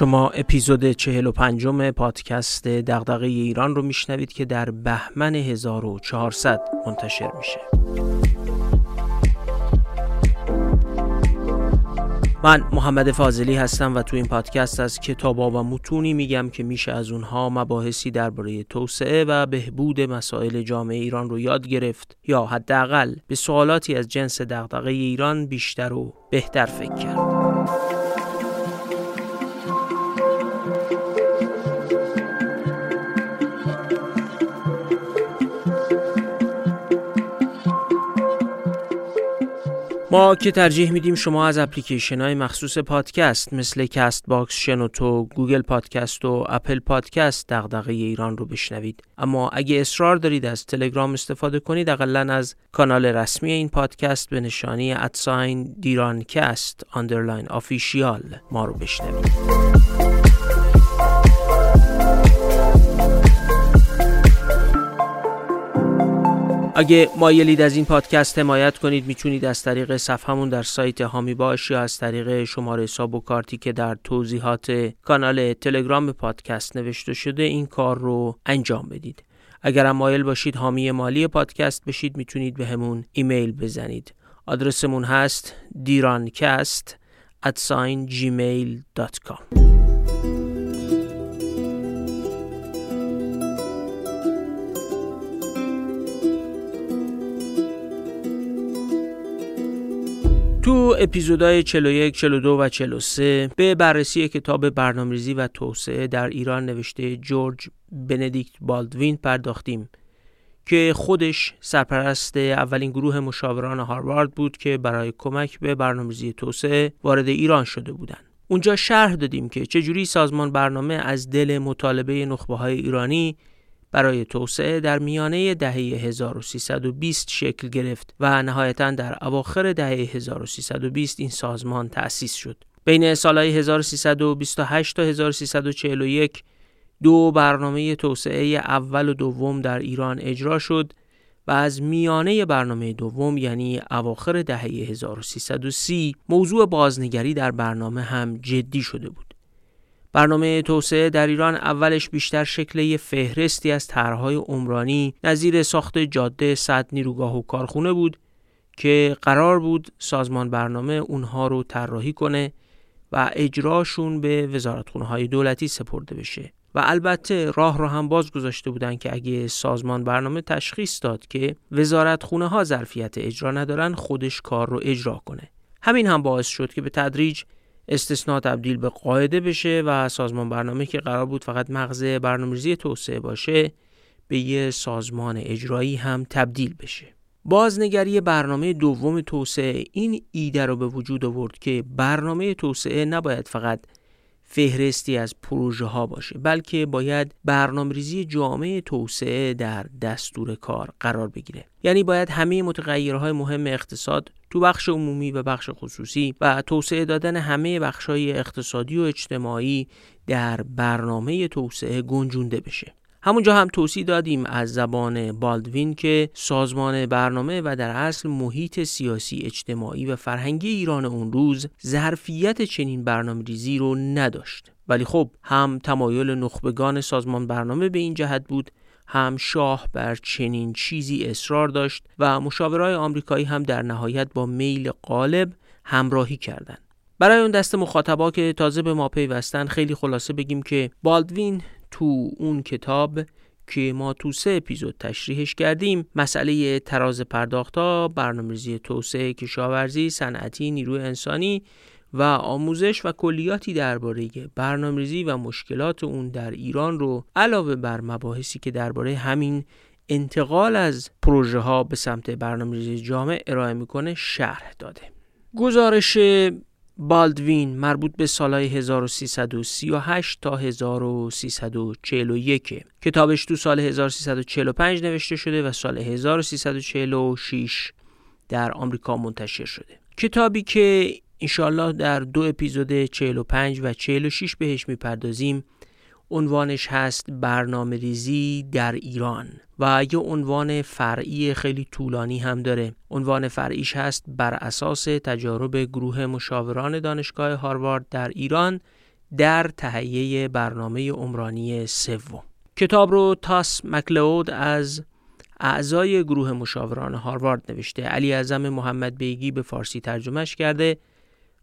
شما اپیزود 45 پادکست دغدغه ایران رو میشنوید که در بهمن 1400 منتشر میشه. من محمد فاضلی هستم و تو این پادکست از کتابا و متونی میگم که میشه از اونها مباحثی درباره توسعه و بهبود مسائل جامعه ایران رو یاد گرفت یا حداقل به سوالاتی از جنس دغدغه ایران بیشتر و بهتر فکر کرد. ما که ترجیح میدیم شما از اپلیکیشن های مخصوص پادکست مثل Castbox، شنوتو، Google Podcast و Apple Podcast دغدغه ایران رو بشنوید. اما اگه اصرار دارید از تلگرام استفاده کنید اقلا از کانال رسمی این پادکست به نشانی at sign dirancast underline official ما رو بشنوید. اگه مایلید از این پادکست حمایت کنید می‌تونید از طریق صفحمون در سایت هامی باش یا از طریق شماره حساب و کارتی که در توضیحات کانال تلگرام پادکست نوشته شده این کار رو انجام بدید. اگر هم مایل باشید حامی مالی پادکست بشید می‌تونید به همون ایمیل بزنید. آدرسمون هست دیرانکست at gmail.com تو اپیزودهای 41, 42 و 43 به بررسی کتاب برنامه‌ریزی و توسعه در ایران نوشته جورج بندیکت بالدوین پرداختیم که خودش سرپرست اولین گروه مشاوران هاروارد بود که برای کمک به برنامه‌ریزی توسعه وارد ایران شده بودند. اونجا شرح دادیم که چجوری سازمان برنامه از دل مطالبه نخبه های ایرانی برای توسعه در میانه دهه 1320 شکل گرفت و نهایتا در اواخر دهه 1320 این سازمان تأسیس شد. بین سالهای 1328 تا 1341 دو برنامه توسعه اول و دوم در ایران اجرا شد و از میانه برنامه دوم یعنی اواخر دهه 1330 موضوع بازنگری در برنامه هم جدی شده بود. برنامه توسعه در ایران اولش بیشتر شکل یه فهرستی از طرحهای عمرانی نظیر ساخت جاده صد نیروگاه و کارخونه بود که قرار بود سازمان برنامه اونها رو طراحی کنه و اجراشون به وزارتخونه های دولتی سپرده بشه. و البته راه رو هم باز گذاشته بودن که اگه سازمان برنامه تشخیص داد که وزارتخونه ها ظرفیت اجرا ندارن خودش کار رو اجرا کنه. همین هم باعث شد که به تدریج استثناء تبدیل به قاعده بشه و سازمان برنامه که قرار بود فقط مغز برنامه‌ریزی توسعه باشه به یه سازمان اجرایی هم تبدیل بشه. بازنگری برنامه دوم توسعه این ایده رو به وجود آورد که برنامه توسعه نباید فقط فهرستی از پروژه ها باشه بلکه باید برنامه‌ریزی جامعه توسعه در دستور کار قرار بگیره. یعنی باید همه متغیرهای مهم اقتصاد تو بخش عمومی و بخش خصوصی و توسعه دادن همه بخشهای اقتصادی و اجتماعی در برنامه توسعه گنجونده بشه. همونجا هم توصیح دادیم از زبان بالدوین که سازمان برنامه و در اصل محیط سیاسی اجتماعی و فرهنگی ایران اون روز ظرفیت چنین برنامه ریزی رو نداشت ولی خب هم تمایل نخبگان سازمان برنامه به این جهت بود هم شاه بر چنین چیزی اصرار داشت و مشاورای آمریکایی هم در نهایت با میل غالب همراهی کردند. برای اون دست مخاطبا که تازه به ما پیوستن خیلی خلاصه بگیم که بالدوین تو اون کتاب که ما تو سه اپیزود تشریحش کردیم مسئله تراز پرداختا برنامه‌ریزی توسعه کشاورزی صنعتی نیروی انسانی و آموزش و کلیاتی درباره برنامه‌ریزی و مشکلات اون در ایران رو علاوه بر مباحثی که درباره همین انتقال از پروژه ها به سمت برنامه‌ریزی جامع ارائه می‌کنه شرح داده. گزارش بالدوین مربوط به سالهای 1338 تا 1341 کتابش تو سال 1345 نوشته شده و سال 1346 در آمریکا منتشر شده. کتابی که انشالله در دو اپیزود 45 و 46 بهش می‌پردازیم. عنوانش هست برنامه ریزی در ایران و یه عنوان فرعی خیلی طولانی هم داره. عنوان فرعیش هست بر اساس تجارب گروه مشاوران دانشگاه هاروارد در ایران در تهیه برنامه عمرانی سوم. کتاب رو تاس مکلود از اعضای گروه مشاوران هاروارد نوشته. علی اعظم محمد بیگی به فارسی ترجمهش کرده.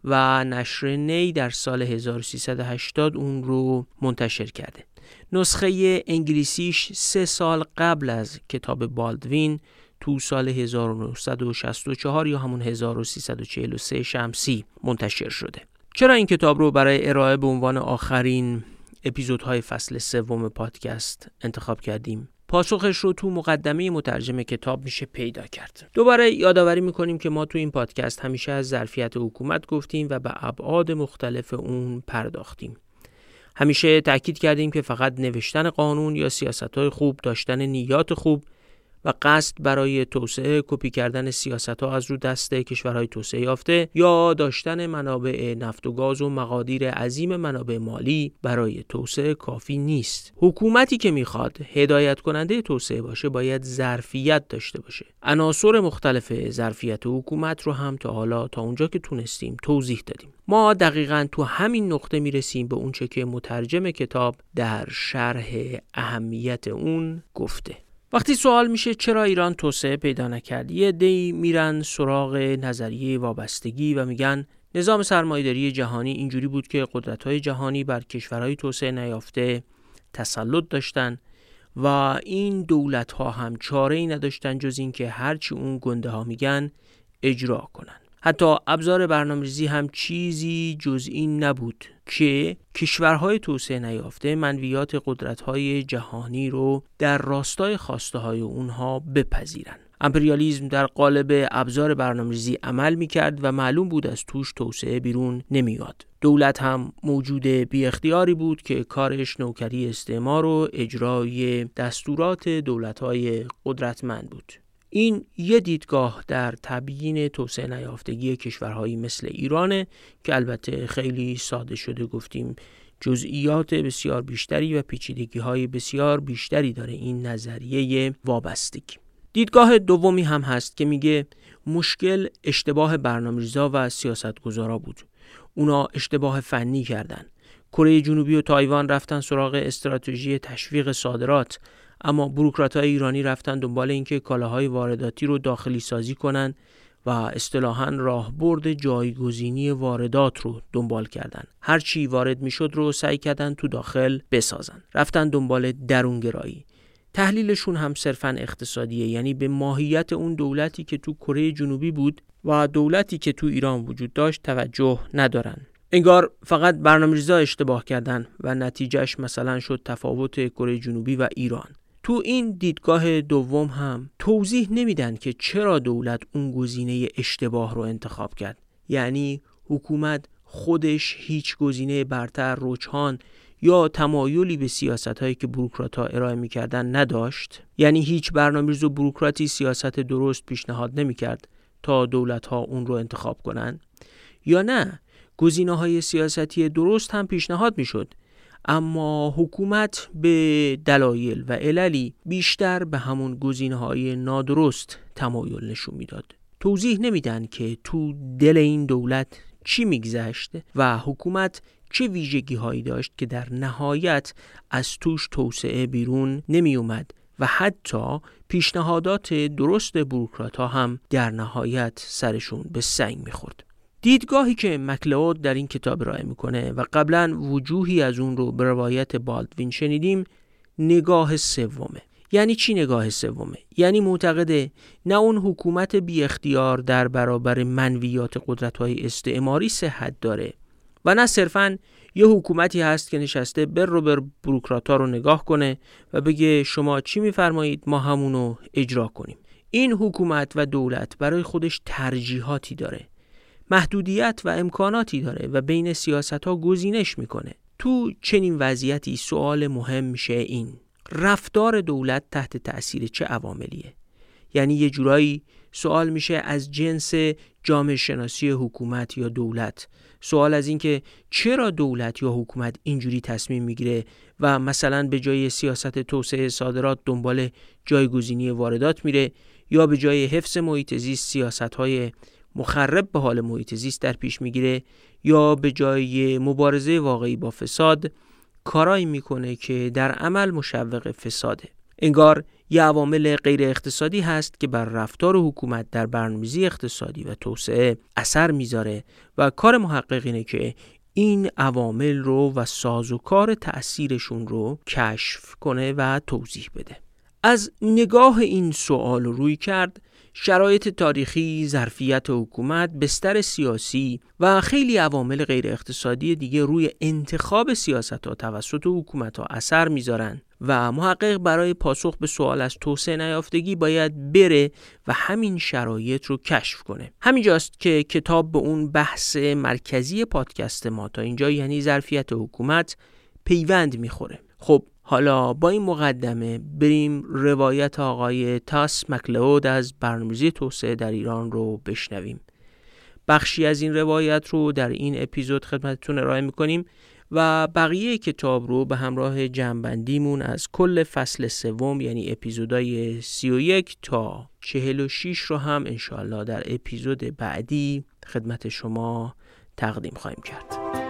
و نشر نی در سال 1380 اون رو منتشر کرده. نسخه انگلیسیش سه سال قبل از کتاب بالدوین تو سال 1964 یا همون 1343 شمسی منتشر شده. چرا این کتاب رو برای ارائه به عنوان آخرین اپیزودهای فصل سوم پادکست انتخاب کردیم؟ پاسخش رو تو مقدمه مترجم کتاب میشه پیدا کرد. دوباره یادآوری می‌کنیم که ما تو این پادکست همیشه از ظرفیت حکومت گفتیم و به ابعاد مختلف اون پرداختیم. همیشه تاکید کردیم که فقط نوشتن قانون یا سیاست های خوب داشتن نیات خوب و قصد برای توسعه کپی کردن سیاست ها از رو دست کشورهای توسعه یافته یا داشتن منابع نفت و گاز و مقادیر عظیم منابع مالی برای توسعه کافی نیست. حکومتی که می‌خواد هدایت کننده توسعه باشه باید ظرفیت داشته باشه. عناصر مختلف ظرفیت حکومت رو هم تا حالا تا اونجا که تونستیم توضیح دادیم. ما دقیقا تو همین نقطه می‌رسیم به اونچه که مترجم کتاب در شرح اهمیت اون گفته. وقتی سوال میشه چرا ایران توسعه پیدا نکرد یه دی میرن سراغ نظریه وابستگی و میگن نظام سرمایهداری جهانی اینجوری بود که قدرت‌های جهانی بر کشورهای توسعه نیافته تسلط داشتن و این دولت ها هم چاره ای نداشتن جز اینکه هرچی اون گنده ها میگن اجرا کنن. حتی ابزار برنامه‌ریزی هم چیزی جز این نبود که کشورهای توسعه نیافته منویات قدرت‌های جهانی رو در راستای خواسته های اونها بپذیرند. امپریالیزم در قالب ابزار برنامه‌ریزی عمل می‌کرد و معلوم بود از توش توسعه بیرون نمیاد. دولت هم موجود بی اختیاری بود که کارش نوکری استعمار و اجرای دستورات دولت‌های قدرتمند بود. این یه دیدگاه در تبیین توسعه نیافتگی کشورهایی مثل ایرانه که البته خیلی ساده شده گفتیم. جزئیات بسیار بیشتری و پیچیدگی های بسیار بیشتری داره این نظریه وابستگی. دیدگاه دومی هم هست که میگه مشکل اشتباه برنامه‌ریزا و سیاستگزارا بود. اونا اشتباه فنی کردن. کره جنوبی و تایوان رفتن سراغ استراتژی تشویق صادرات. اما بروکرات های ایرانی رفتن دنبال اینکه کالاهای وارداتی رو داخلی سازی کنن و اصطلاحا راهبرد جایگزینی واردات رو دنبال کردن. هر چی وارد می‌شد رو سعی کردن تو داخل بسازن. رفتن دنبال درونگرایی. تحلیلشون هم صرفا اقتصادیه یعنی به ماهیت اون دولتی که تو کره جنوبی بود و دولتی که تو ایران وجود داشت توجه ندارن. انگار فقط برنامه‌ریزا اشتباه کردن و نتیجهش مثلا شد تفاوت کره جنوبی و ایران. تو این دیدگاه دوم هم توضیح نمیدن که چرا دولت اون گزینه اشتباه رو انتخاب کرد. یعنی حکومت خودش هیچ گزینه برتر رجحان یا تمایلی به سیاست هایی که بروکرات ها ارائه می‌کردن نداشت. یعنی هیچ برنامه‌ریز و بروکراتی سیاست درست پیشنهاد نمی‌کرد تا دولت ها اون رو انتخاب کنن. یا نه گزینه های سیاستی درست هم پیشنهاد می‌شد. اما حکومت به دلایل و عللی بیشتر به همون گزینه های نادرست تمایل نشون می‌داد توضیح نمیدن که تو دل این دولت چی میگذشت و حکومت چه ویژگی هایی داشت که در نهایت از توش توسعه بیرون نمی اومد و حتی پیشنهادات درست بروکرات ها هم در نهایت سرشون به سنگ می‌خورد. دیدگاهی که مکلود در این کتاب ارائه می‌کنه و قبلا وجوهی از اون رو به روایت بالدوین شنیدیم نگاه سومه. یعنی چی نگاه سومه؟ یعنی معتقده نه اون حکومت بی اختیار در برابر منویات قدرت های استعماری صحت داره و نه صرفا یه حکومتی هست که نشسته بر رو بر بروکراتا رو نگاه کنه و بگه شما چی میفرمایید؟ ما همونو اجرا کنیم. این حکومت و دولت برای خودش ترجیحاتی داره. محدودیت و امکاناتی داره و بین سیاست ها گزینش می‌کنه. تو چنین وضعیتی سوال مهم میشه این رفتار دولت تحت تأثیر چه عواملیه؟ یعنی یه جورایی سوال میشه از جنس جامعه شناسی حکومت یا دولت. سوال از اینکه چرا دولت یا حکومت اینجوری تصمیم می‌گیره و مثلا به جای سیاست توسعه صادرات دنبال جایگزینی واردات میره یا به جای حفظ محیط زیست سیاست های مخرب به حال محیط زیست در پیش می‌گیره یا به جای مبارزه واقعی با فساد کارایی می‌کنه که در عمل مشوق فساده. انگار یه عوامل غیر اقتصادی هست که بر رفتار حکومت در برنامه‌ریزی اقتصادی و توسعه اثر می‌ذاره و کار محقق اینه که این عوامل رو و سازوکار تأثیرشون رو کشف کنه و توضیح بده. از نگاه این سوال رو روی کرد شرایط تاریخی، ظرفیت حکومت، بستر سیاسی و خیلی عوامل غیر اقتصادی دیگه روی انتخاب سیاست ها توسط حکومت ها اثر می‌ذارن و محقق برای پاسخ به سوال از توسعه نیافتگی باید بره و همین شرایط رو کشف کنه. همینجاست که کتاب به اون بحث مرکزی پادکست ما تا اینجا یعنی ظرفیت حکومت پیوند می‌خوره. خب حالا با این مقدمه بریم روایت آقای تاس مکلود از برنامه‌ریزی توسعه در ایران رو بشنویم بخشی از این روایت رو در این اپیزود خدمتتون ارائه می‌کنیم و بقیه کتاب رو به همراه جنبندیمون از کل فصل سوم یعنی اپیزودهای 31 تا 46 رو هم انشاءالله در اپیزود بعدی خدمت شما تقدیم خواهیم کرد.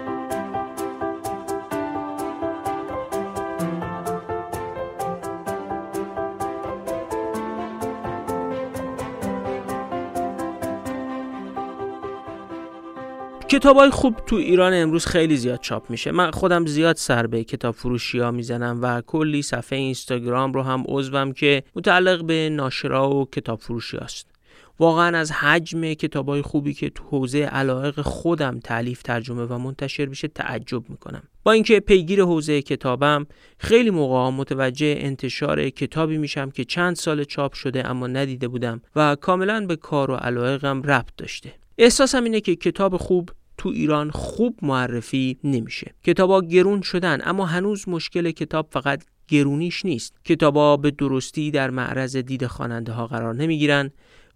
کتاب های خوب تو ایران امروز خیلی زیاد چاپ میشه. من خودم زیاد سر به کتاب فروشی ها می‌زنم و کلی صفحه اینستاگرام رو هم عضوم که متعلق به ناشرا و کتاب فروشی است واقعا از حجم کتاب های خوبی که تو حوزه علایق خودم تعلیف ترجمه و منتشر میشه تعجب می‌کنم. با اینکه پیگیر حوزه کتابم خیلی موقع متوجه انتشار کتابی میشم که چند سال چاپ شده اما ندیده بودم و کاملا به کار و علایقم ربط داشته. احساسم اینه که کتاب خوب تو ایران خوب معرفی نمیشه. کتابا گرون شدن اما هنوز مشکل کتاب فقط گرونیش نیست. کتابا به درستی در معرض دید خواننده ها قرار نمی‌گیرن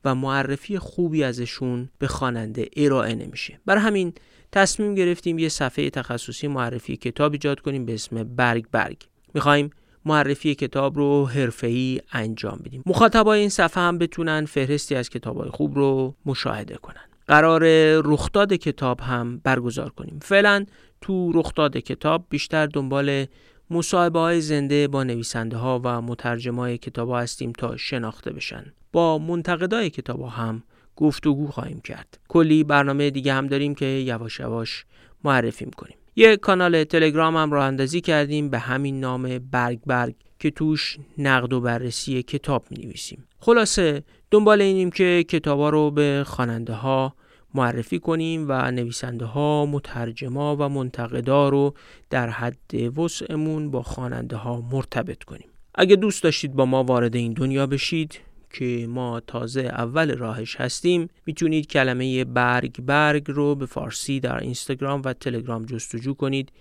و معرفی خوبی ازشون به خواننده ارائه نمیشه. برای همین تصمیم گرفتیم یه صفحه تخصصی معرفی کتاب ایجاد کنیم به اسم برگ برگ. می‌خوایم معرفی کتاب رو حرفه‌ای انجام بدیم. مخاطبای این صفحه هم بتونن فهرستی از کتابای خوب رو مشاهده کنن. قرار رخداد کتاب هم برگزار کنیم. فعلا تو رخداد کتاب بیشتر دنبال مصاحبه های زنده با نویسنده ها و مترجم های کتاب ها هستیم تا شناخته بشن. با منتقدای کتاب ها هم گفتگو خواهیم کرد. کلی برنامه دیگه هم داریم که یواش یواش معرفی می‌کنیم یه کانال تلگرام هم راه اندازی کردیم به همین نام برگ برگ که توش نقد و بررسی کتاب می نویسیم خلاصه دنبال اینیم که کتابا رو به خواننده ها معرفی کنیم و نویسنده ها، مترجما و منتقدا رو در حد وسعمون با خواننده ها مرتبط کنیم. اگه دوست داشتید با ما وارد این دنیا بشید که ما تازه اول راهش هستیم می‌تونید کلمه برگ برگ رو به فارسی در اینستاگرام و تلگرام جستجو کنید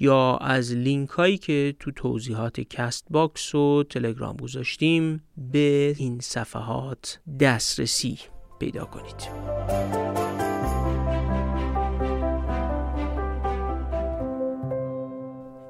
یا از لینک هایی که تو توضیحات Castbox و تلگرام گذاشتیم به این صفحات دسترسی پیدا کنید.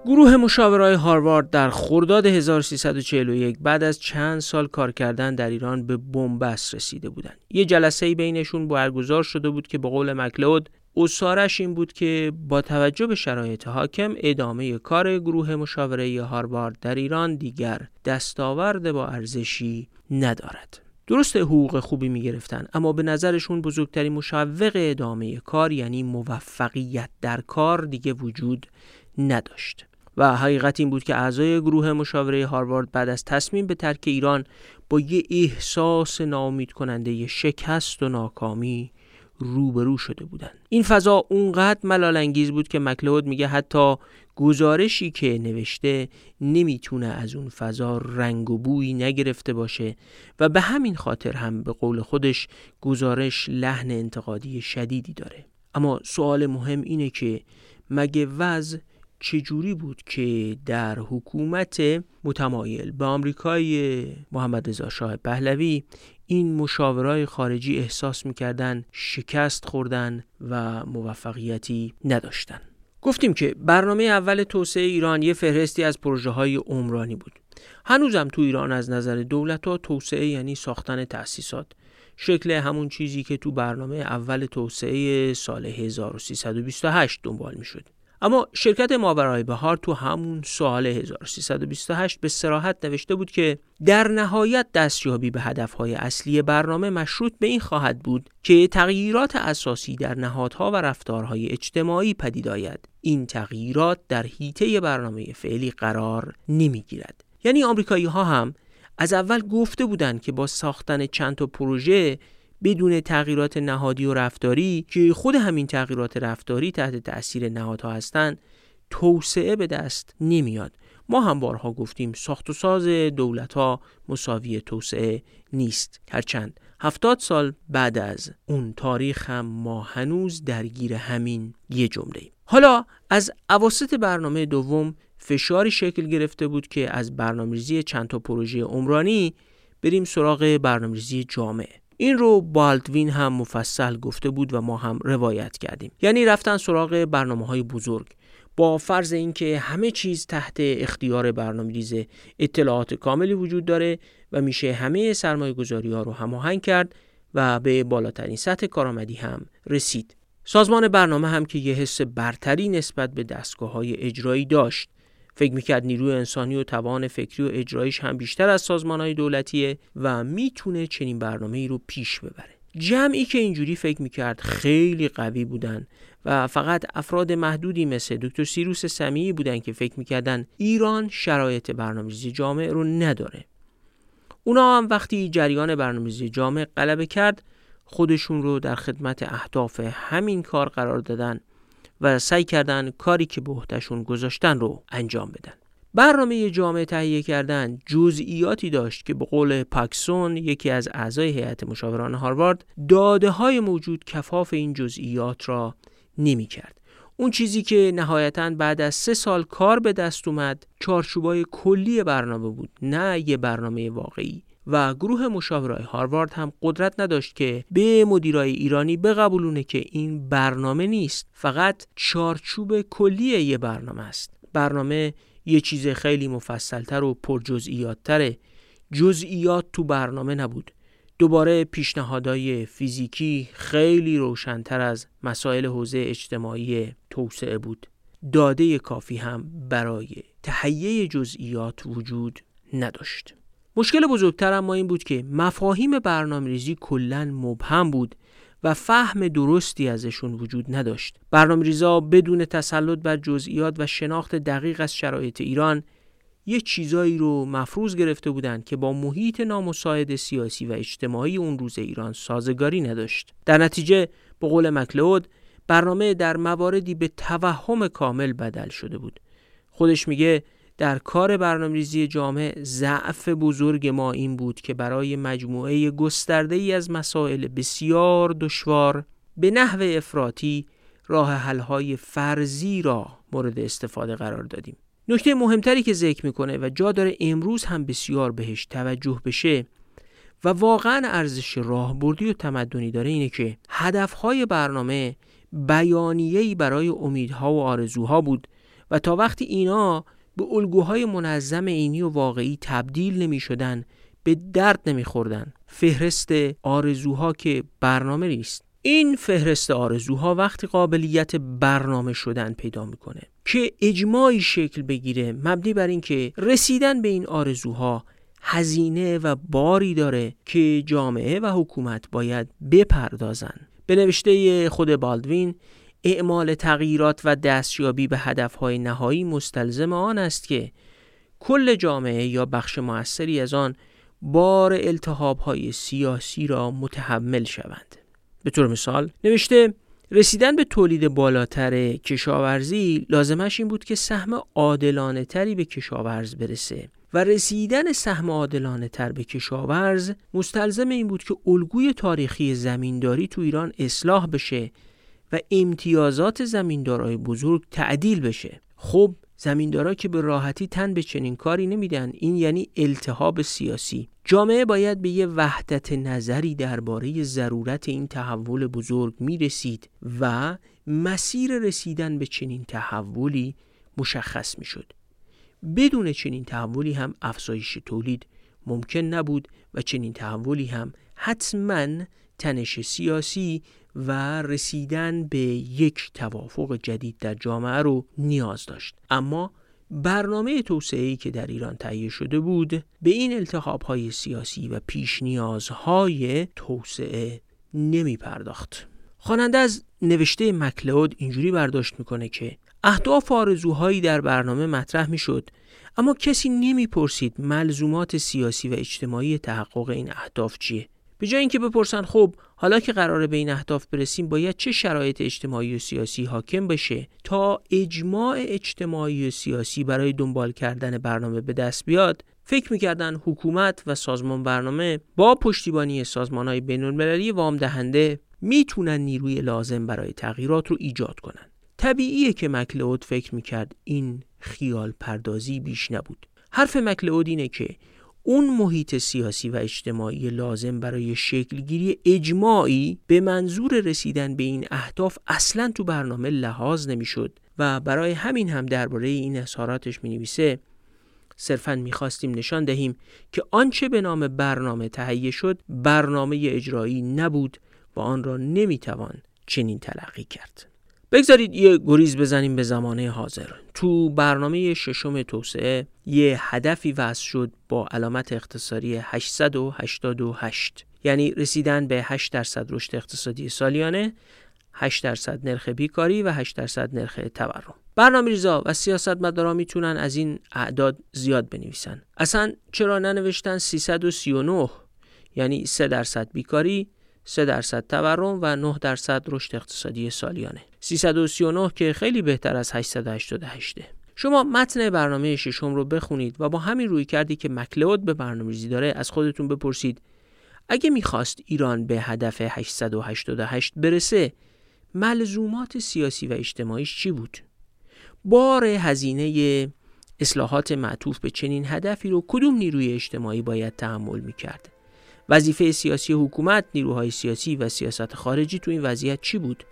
گروه مشاورای هاروارد در خرداد 1341 بعد از چند سال کار کردن در ایران به بنبست رسیده بودند. یه جلسه بینشون برگزار شده بود که به قول مکلود اصارش این بود که با توجه به شرایط حاکم ادامه کار گروه مشاوره هاروارد در ایران دیگر دستاورد با ارزشی ندارد. درست حقوق خوبی می گرفتن اما به نظرشون بزرگترین مشوق ادامه کار یعنی موفقیت در کار دیگه وجود نداشت. و حقیقت این بود که اعضای گروه مشاوره هاروارد بعد از تصمیم به ترک ایران با یه احساس نامید کننده شکست و ناکامی روبرو شده بودند. این فضا اونقدر ملال انگیز بود که مکلود میگه حتی گزارشی که نوشته نمی‌تونه از اون فضا رنگ و بویی نگرفته باشه و به همین خاطر هم به قول خودش گزارش لحن انتقادی شدیدی داره اما سوال مهم اینه که مگه وضع چجوری بود که در حکومت متمایل به آمریکای محمد رضا شاه پهلوی این مشاورای خارجی احساس می‌کردن شکست خوردن و موفقیتی نداشتن؟ گفتیم که برنامه اول توسعه ایران یه فهرستی از پروژه های عمرانی بود. هنوزم تو ایران از نظر دولت ها توسعه یعنی ساختن تأسیسات. شکل همون چیزی که تو برنامه اول توسعه سال 1328 دنبال می شد. اما شرکت ماورای بهار تو همون سال 1328 به سراحت نوشته بود که در نهایت دستیابی به هدفهای اصلی برنامه مشروط به این خواهد بود که تغییرات اساسی در نهادها و رفتارهای اجتماعی پدید آید. این تغییرات در حیطه برنامه فعلی قرار نمی‌گیرد. یعنی آمریکایی ها هم از اول گفته بودند که با ساختن چند تا پروژه بدون تغییرات نهادی و رفتاری که خود همین تغییرات رفتاری تحت تأثیر نهادها هستند توسعه به دست نمیاد. ما هم بارها گفتیم ساخت و ساز دولت ها مساوی توسعه نیست. هرچند هفتاد سال بعد از اون تاریخ هم ما هنوز درگیر همین یه جمله حالا از عواسط برنامه دوم فشاری شکل گرفته بود که از برنامه‌ریزی چند تا پروژه عمرانی بریم سراغ برنامه‌ریزی جامعه این رو بالدوین هم مفصل گفته بود و ما هم روایت کردیم. یعنی رفتن سراغ برنامه های بزرگ. با فرض اینکه همه چیز تحت اختیار برنامه ریزه اطلاعات کاملی وجود داره و میشه همه سرمایه گذاری ها رو هماهنگ کرد و به بالاترین سطح کارآمدی هم رسید. سازمان برنامه هم که یه حس برتری نسبت به دستگاه های اجرایی داشت. فکر می‌کرد نیروی انسانی و توان فکری و اجرایش هم بیشتر از سازمان های دولتیه و می‌تونه چنین برنامه ای رو پیش ببره. جمعی که اینجوری فکر می‌کرد خیلی قوی بودن و فقط افراد محدودی مثل دکتر سیروس سمیعی بودن که فکر می‌کردن ایران شرایط برنامه‌ریزی جامع رو نداره. اونا هم وقتی جریان برنامه‌ریزی جامع غلبه کرد خودشون رو در خدمت اهداف همین کار قرار دادن و سعی کردن کاری که به عهدهشون گذاشتن رو انجام بدن برنامه جامعه تهیه کردن جزئیاتی داشت که به قول پاکسون یکی از اعضای هیئت مشاوران هاروارد داده های موجود کفاف این جزئیات را نمی کرد. اون چیزی که نهایتا بعد از سه سال کار به دست اومد چارچوبای کلی برنامه بود نه یه برنامه واقعی و گروه مشاورای هاروارد هم قدرت نداشت که به مدیرای ایرانی بقبولونه که این برنامه نیست. فقط چارچوب کلی یه برنامه است. برنامه یه چیز خیلی مفصلتر و پرجزئیاتتره. جزئیات تو برنامه نبود. دوباره پیشنهادهای فیزیکی خیلی روشنتر از مسائل حوزه اجتماعی توسعه بود. داده کافی هم برای تهیه جزئیات وجود نداشت. مشکل بزرگتر اما این بود که مفاهیم برنامه ریزی کلا مبهم بود و فهم درستی ازشون وجود نداشت. برنامه ریزا بدون تسلط بر جزئیات و شناخت دقیق از شرایط ایران یه چیزایی رو مفروض گرفته بودند که با محیط نامساعد سیاسی و اجتماعی اون روز ایران سازگاری نداشت. در نتیجه به قول مکلود برنامه در مواردی به توهم کامل بدل شده بود. خودش میگه در کار برنامه‌ریزی جامع ضعف بزرگ ما این بود که برای مجموعه گسترده ای از مسائل بسیار دشوار به نحو افراطی راه حل‌های فرضی را مورد استفاده قرار دادیم. نکته مهمتری که ذکر می‌کنه و جا داره امروز هم بسیار بهش توجه بشه و واقعا ارزش راهبردی و تمدنی داره اینه که هدفهای برنامه بیانیه‌ای برای امیدها و آرزوها بود و تا وقتی اینا به الگوهای منظم عینی و واقعی تبدیل نمی شدن به درد نمی خوردن. فهرست آرزوها که برنامه نیست این فهرست آرزوها وقتی قابلیت برنامه شدن پیدا می‌کنه که اجماعی شکل بگیره مبنی بر اینکه رسیدن به این آرزوها هزینه و باری داره که جامعه و حکومت باید بپردازن به نوشته خود بالدوین اعمال تغییرات و دستیابی به هدفهای نهایی مستلزم آن است که کل جامعه یا بخش موثری از آن بار التهابهای سیاسی را متحمل شوند. به طور مثال نوشته رسیدن به تولید بالاتر کشاورزی لازمش این بود که سهم عادلانه تری به کشاورز برسه و رسیدن سهم عادلانه تر به کشاورز مستلزم این بود که الگوی تاریخی زمینداری تو ایران اصلاح بشه و امتیازات زمیندارای بزرگ تعدیل بشه. خب زمیندارا که به راحتی تن به چنین کاری نمیدن. این یعنی التهاب سیاسی. جامعه باید به یه وحدت نظری درباره ضرورت این تحول بزرگ می‌رسید و مسیر رسیدن به چنین تحولی مشخص می‌شد. بدون چنین تحولی هم افزایش تولید ممکن نبود و چنین تحولی هم حتما تنش سیاسی و رسیدن به یک توافق جدید در جامعه رو نیاز داشت. اما برنامه توسعه که در ایران تهیه شده بود به این التحاب های سیاسی و پیش نیازهای توسعه نمی پرداخت خواننده از نوشته مکلود اینجوری برداشت می‌کنه که اهداف آرزوهایی در برنامه مطرح می‌شد اما کسی نمی‌پرسید ملزومات سیاسی و اجتماعی تحقق این اهداف چیه. به جای اینکه بپرسن خب حالا که قراره به این اهداف برسیم باید چه شرایط اجتماعی و سیاسی حاکم بشه تا اجماع اجتماعی و سیاسی برای دنبال کردن برنامه به دست بیاد؟ فکر می‌کردن حکومت و سازمان برنامه با پشتیبانی سازمان های بین المللی وام دهنده می‌تونن نیروی لازم برای تغییرات رو ایجاد کنن. طبیعیه که مکلود فکر می‌کرد این خیال پردازی بیش نبود. حرف مکلود اینه که اون محیط سیاسی و اجتماعی لازم برای شکلگیری اجماعی به منظور رسیدن به این اهداف اصلا تو برنامه لحاظ نمی‌شد و برای همین هم درباره این اظهاراتش می نویسه صرفا می‌خواستیم نشان دهیم که آنچه به نام برنامه تهیه شد برنامه اجرایی نبود و آن را نمی‌توان چنین تلقی کرد. بگذارید یه گریز بزنیم به زمانه حاضر. تو برنامه ششم توسعه یه هدفی وضع شد با علامت اقتصادی 888 یعنی رسیدن به 8 درصد رشد اقتصادی سالیانه 8 درصد نرخ بیکاری و 8 درصد نرخ تورم. برنامه ریزا و سیاستمدارا می‌تونن از این اعداد زیاد بنویسن. اصلا چرا ننوشتن 339 یعنی 3 درصد بیکاری 3 درصد تورم و 9 درصد رشد اقتصادی سالیانه 339 که خیلی بهتر از 888 شما متن برنامه ششم رو بخونید و با همین روی کردی که مکلود به برنامه‌ریزی داره از خودتون بپرسید اگه می‌خواست ایران به هدف 888 برسه ملزومات سیاسی و اجتماعیش چی بود؟ بار هزینه اصلاحات معطوف به چنین هدفی رو کدوم نیروی اجتماعی باید تحمل می‌کرد؟ وظیفه سیاسی حکومت، نیروهای سیاسی و سیاست خارجی تو این وضعیت چی بود؟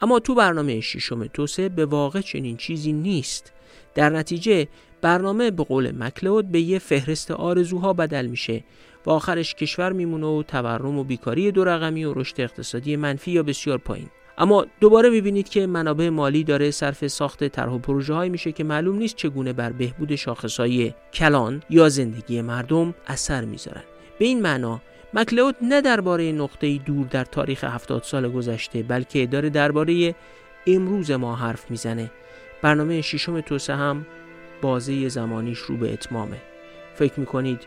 اما تو برنامه ششم توسعه به واقع چنین چیزی نیست. در نتیجه برنامه به قول مکلود به یه فهرست آرزوها بدل میشه و آخرش کشور میمونه و تورم و بیکاری دو رقمی و رشد اقتصادی منفی یا بسیار پایین. اما دوباره می‌بینید که منابع مالی داره صرف ساخت طرح و پروژه های میشه که معلوم نیست چگونه بر بهبود شاخصهای کلان یا زندگی مردم اثر می‌ذارن به این معنا مکلود نه درباره نقطه دور در تاریخ هفتاد سال گذشته بلکه داره درباره امروز ما حرف می‌زنه. برنامه ششم توسعه هم بازه زمانیش رو به اتمامه. فکر می‌کنید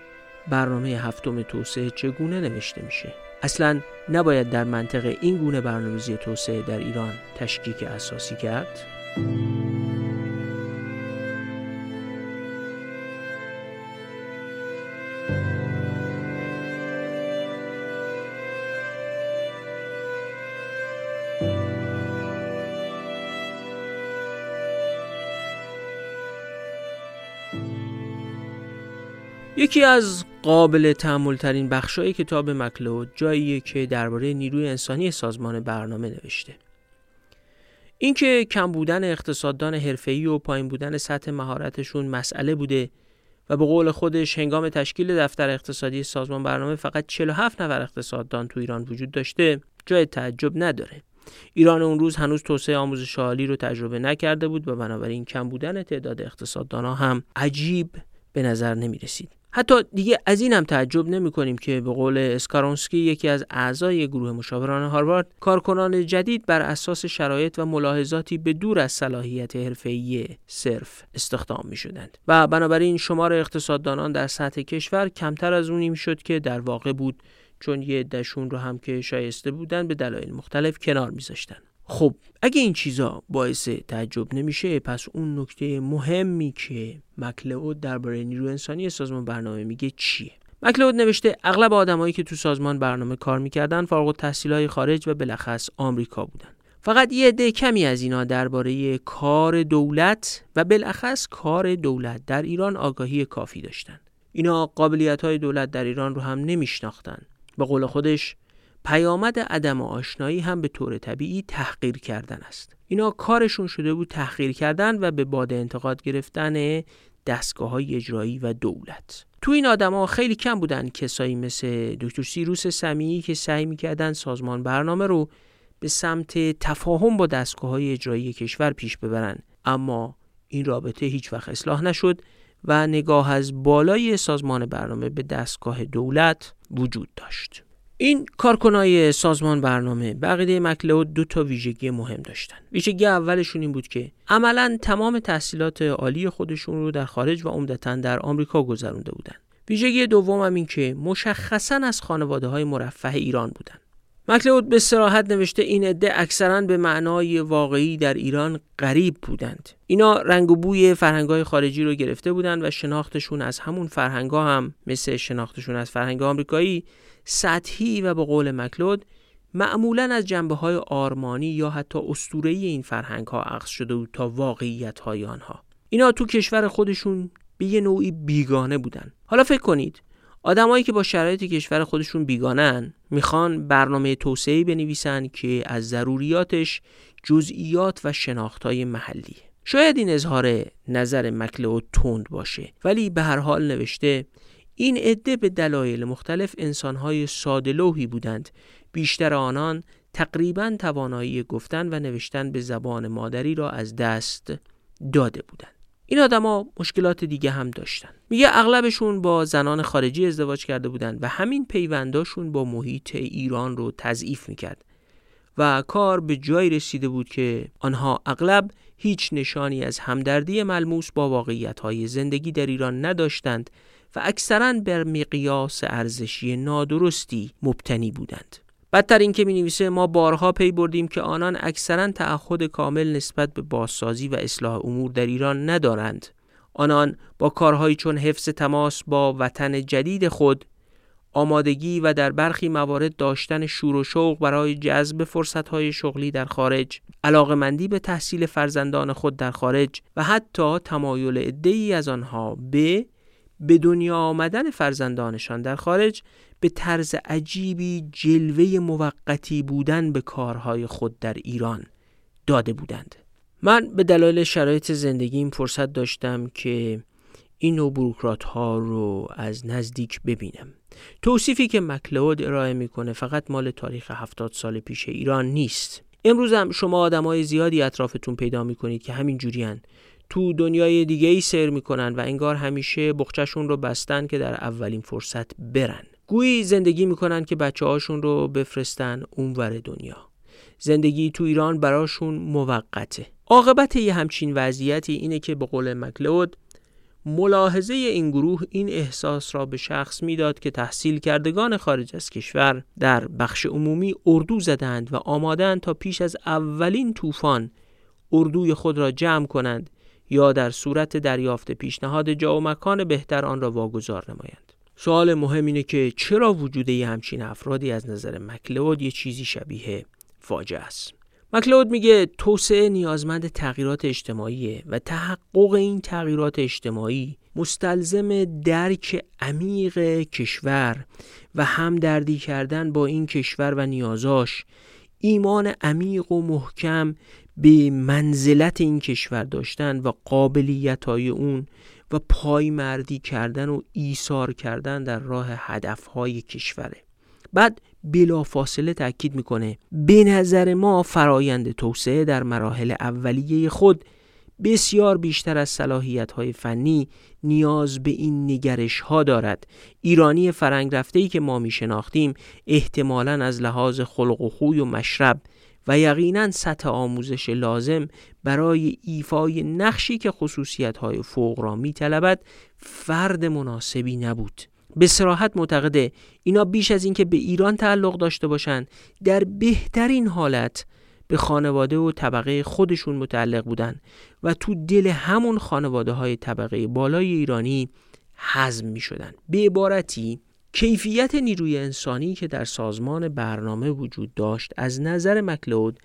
برنامه هفتم توسعه چگونه نوشته میشه؟ اصلا نباید در منطقه این گونه برنامه‌ریزی توسعه در ایران تشکیک اساسی کرد؟ یکی از قابل تحمل ترین بخشای کتاب مکلود جاییه که درباره نیروی انسانی سازمان برنامه نوشته. اینکه کم بودن اقتصاددان حرفه‌ای و پایین بودن سطح مهارتشون مسئله بوده و به قول خودش هنگام تشکیل دفتر اقتصادی سازمان برنامه فقط 47 نفر اقتصاددان تو ایران وجود داشته جای تعجب نداره. ایران اون روز هنوز توسعه آموزش عالی رو تجربه نکرده بود و بنابراین کم بودن تعداد اقتصاددان هم عجیب به نظر نمی رسید. حتی دیگه از این هم تعجب نمی کنیم که به قول اسکارونسکی یکی از اعضای گروه مشاوران هاروارد کارکنان جدید بر اساس شرایط و ملاحظاتی به دور از صلاحیت حرفه‌ای صرف استخدام می شدند و بنابراین شمار اقتصاددانان در سطح کشور کمتر از اونی می شد که در واقع بود چون یه دشون رو هم که شایسته بودن به دلایل مختلف کنار میذاشتن. خب اگه این چیزا باعث تعجب نمیشه پس اون نکته مهمی که مکلود درباره نیرو انسانی سازمان برنامه میگه چیه؟ مکلود نوشته اغلب آدمایی که تو سازمان برنامه کار می‌کردن فارغ التحصیلای خارج و بلخص آمریکا بودن. فقط یه عده کمی از اینا درباره کار دولت و بالاخص کار دولت در ایران آگاهی کافی داشتن. اینا قابلیت های دولت در ایران رو هم نمیشناختن. به قول خودش پیامد عدم آشنایی هم به طور طبیعی تحقیر کردن است. اینا کارشون شده بود تحقیر کردن و به باد انتقاد گرفتن دستگاه های اجرایی و دولت. تو این آدما خیلی کم بودن کسایی مثل دکتر سیروس سمیعی که سعی می‌کردن سازمان برنامه رو به سمت تفاهم با دستگاه های اجرایی کشور پیش ببرن. اما این رابطه هیچ وقت اصلاح نشد و نگاه از بالای سازمان برنامه به دستگاه دولت وجود داشت. این کارکنای سازمان برنامه بقیده مکلود دو تا ویژگی مهم داشتن. ویژگی اولشون این بود که عملا تمام تحصیلات عالی خودشون رو در خارج و عمدتا در آمریکا گذرونده بودن. ویژگی دوم هم این که مشخصا از خانواده های مرفه ایران بودن. مکلود به سراحت نوشته این عده اکثرا به معنای واقعی در ایران غریب بودند. اینا رنگ و بوی فرهنگای خارجی رو گرفته بودند و شناختشون از همون فرهنگا هم مثل شناختشون از فرهنگ آمریکایی سطحی و به قول مکلود معمولا از جنبه های آرمانی یا حتی اسطوره‌ای این فرهنگ ها عکس شده بود تا واقعیت های آنها. اینا تو کشور خودشون به یه نوعی بیگانه بودن. حالا فکر کنید آدمایی که با شرایط کشور خودشون بیگانن می‌خوان برنامه توسعه بنویسن که از ضروریاتش جزئیات و شناختهای محلی. شاید این اظهار نظر مکلو تند باشه ولی به هر حال نوشته این عده به دلایل مختلف انسانهای سادلوهی بودند. بیشتر آنان تقریبا توانایی گفتن و نوشتن به زبان مادری را از دست داده بودند. این آدما مشکلات دیگه هم داشتن. میگه اغلبشون با زنان خارجی ازدواج کرده بودن و همین پیونداشون با محیط ایران رو تضعیف می‌کرد و کار به جایی رسیده بود که آنها اغلب هیچ نشانی از همدردی ملموس با واقعیت های زندگی در ایران نداشتند و اکثرا بر مقیاس ارزشی نادرستی مبتنی بودند. بدتر این که می نویسه ما بارها پی بردیم که آنان اکثرا تعهد کامل نسبت به بازسازی و اصلاح امور در ایران ندارند. آنان با کارهایی چون حفظ تماس با وطن جدید خود آمادگی و در برخی موارد داشتن شور و شوق برای جذب فرصتهای شغلی در خارج، علاقمندی به تحصیل فرزندان خود در خارج و حتی تمایل عدهای از آنها به به دنیا آمدن فرزندانشان در خارج به طرز عجیبی جلوه موقتی بودن به کارهای خود در ایران داده بودند. من به دلایل شرایط زندگیم فرصت داشتم که این نوع بروکرات ها رو از نزدیک ببینم. توصیفی که مکلود ارائه می‌کنه فقط مال تاریخ هفتاد سال پیش ایران نیست. امروز هم شما آدمای زیادی اطرافتون پیدا می‌کنید که همین جوریان تو دنیای دیگه ای سیر می‌کنن و انگار همیشه بخچشون رو بستن که در اولین فرصت برن. گویی زندگی می‌کنن که بچه هاشون رو بفرستن اونور دنیا. زندگی تو ایران براشون موقته. عاقبت یه همچین وضعیتی اینه که به قول مکلود ملاحظه این گروه این احساس را به شخص می‌داد که تحصیل کردگان خارج از کشور در بخش عمومی اردو زدند و آمادند تا پیش از اولین طوفان اردوی خود را جمع کنند یا در صورت دریافت پیشنهاد جا و مکان بهتر آن را واگذار نمایند. سوال مهم اینه که چرا وجود یه همچین افرادی از نظر مکلود یه چیزی شبیه فاجعه است؟ مکلود میگه توسعه نیازمند تغییرات اجتماعیه و تحقق این تغییرات اجتماعی مستلزم درک عمیق کشور و همدردی کردن با این کشور و نیازاش ایمان عمیق و محکم به منزلت این کشور داشتن و قابلیت های اون و پایمردی کردن و ایثار کردن در راه هدف های کشوره. بعد بلا فاصله تاکید می‌کنه به نظر ما فرایند توسعه در مراحل اولیه خود بسیار بیشتر از صلاحیت های فنی نیاز به این نگرش ها دارد. ایرانی فرنگ رفته ای که ما می شناختیم احتمالا از لحاظ خلق و خوی و مشرب و یقینا سطح آموزش لازم برای ایفای نقشی که خصوصیت های فوق را می طلبد فرد مناسبی نبود. به سراحت معتقده اینا بیش از اینکه به ایران تعلق داشته باشند در بهترین حالت به خانواده و طبقه خودشون متعلق بودن و تو دل همون خانواده های طبقه بالای ایرانی حزم می شدن به عبارتی کیفیت نیروی انسانی که در سازمان برنامه وجود داشت از نظر مکلود